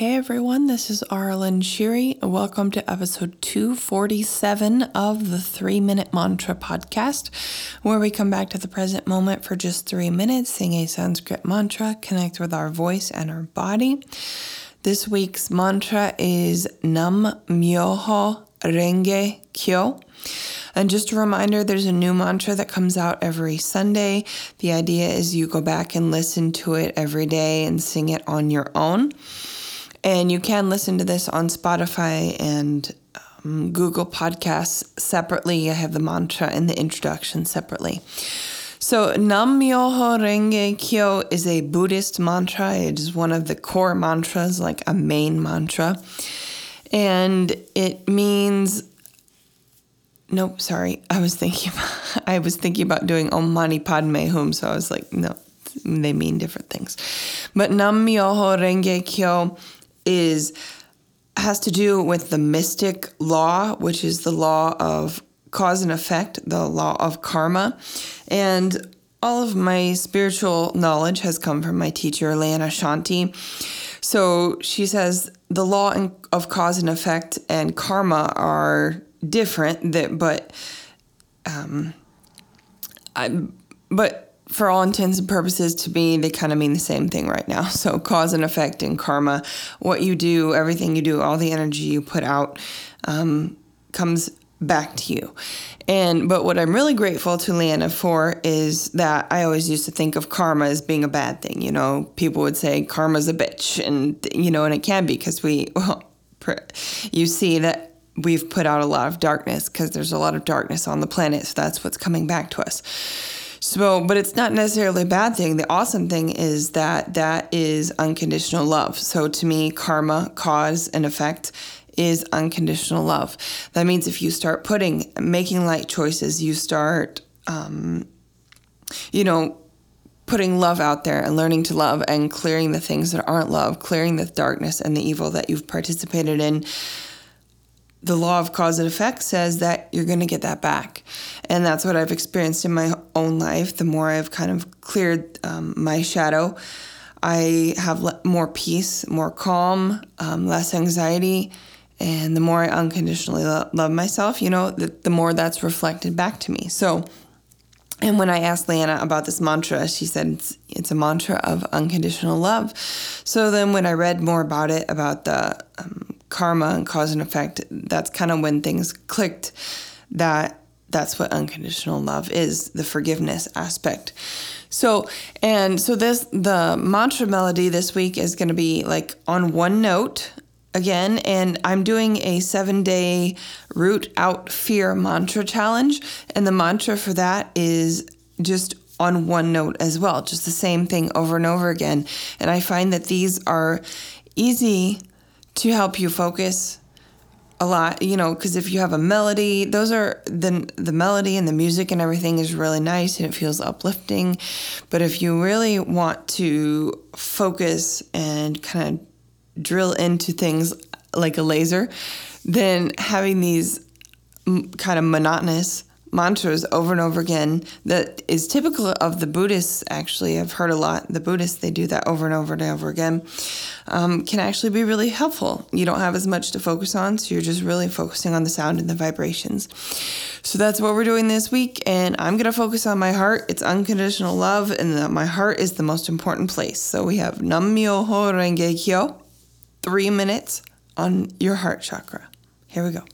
Hey everyone, this is Arlen Shiri. Welcome to episode 247 of the Three Minute Mantra podcast, where we come back to the present moment for just three minutes, sing a Sanskrit mantra, connect with our voice and our body. This week's mantra is Nam Myoho Renge Kyo. And just a reminder there's a new mantra that comes out every Sunday. The idea is you go back and listen to it every day and sing it on your own. And you can listen to this on Spotify and um, Google Podcasts separately. I have the mantra and the introduction separately. So, Nam Myoho Renge Kyo is a Buddhist mantra. It is one of the core mantras, like a main mantra. And it means nope, sorry. I was thinking about, I was thinking about doing Om Mani Padme Hum, so I was like, no, they mean different things. But Nam Myoho Renge Kyo is has to do with the mystic law, which is the law of cause and effect, the law of karma. And all of my spiritual knowledge has come from my teacher, Leanna Shanti. So she says the law of cause and effect and karma are different, that, but um, I, but for all intents and purposes, to me, they kind of mean the same thing right now. So, cause and effect and karma, what you do, everything you do, all the energy you put out um, comes back to you. And but what I'm really grateful to Leanna for is that I always used to think of karma as being a bad thing. You know, people would say karma's a bitch, and you know, and it can be because we, well, you see that we've put out a lot of darkness because there's a lot of darkness on the planet. So that's what's coming back to us. So, but it's not necessarily a bad thing. The awesome thing is that that is unconditional love. So, to me, karma, cause, and effect is unconditional love. That means if you start putting, making light choices, you start, um, you know, putting love out there and learning to love and clearing the things that aren't love, clearing the darkness and the evil that you've participated in the law of cause and effect says that you're going to get that back. And that's what I've experienced in my own life. The more I've kind of cleared um, my shadow, I have le- more peace, more calm, um, less anxiety. And the more I unconditionally lo- love myself, you know, the, the more that's reflected back to me. So, and when I asked Leanna about this mantra, she said it's, it's, a mantra of unconditional love. So then when I read more about it, about the um, karma and cause and effect, that's kind of when things clicked that that's what unconditional love is, the forgiveness aspect. So, and so this, the mantra melody this week is going to be like on one note again, and I'm doing a seven day root out fear mantra challenge. And the mantra for that is just on one note as well, just the same thing over and over again. And I find that these are easy to help you focus a lot, you know, because if you have a melody, those are the the melody and the music and everything is really nice and it feels uplifting. But if you really want to focus and kind of drill into things like a laser, then having these kind of monotonous mantras over and over again that is typical of the Buddhists, actually. I've heard a lot. The Buddhists, they do that over and over and over again, um, can actually be really helpful. You don't have as much to focus on, so you're just really focusing on the sound and the vibrations. So that's what we're doing this week, and I'm going to focus on my heart. It's unconditional love, and the, my heart is the most important place. So we have Nam Myoho Renge Kyo, three minutes on your heart chakra. Here we go.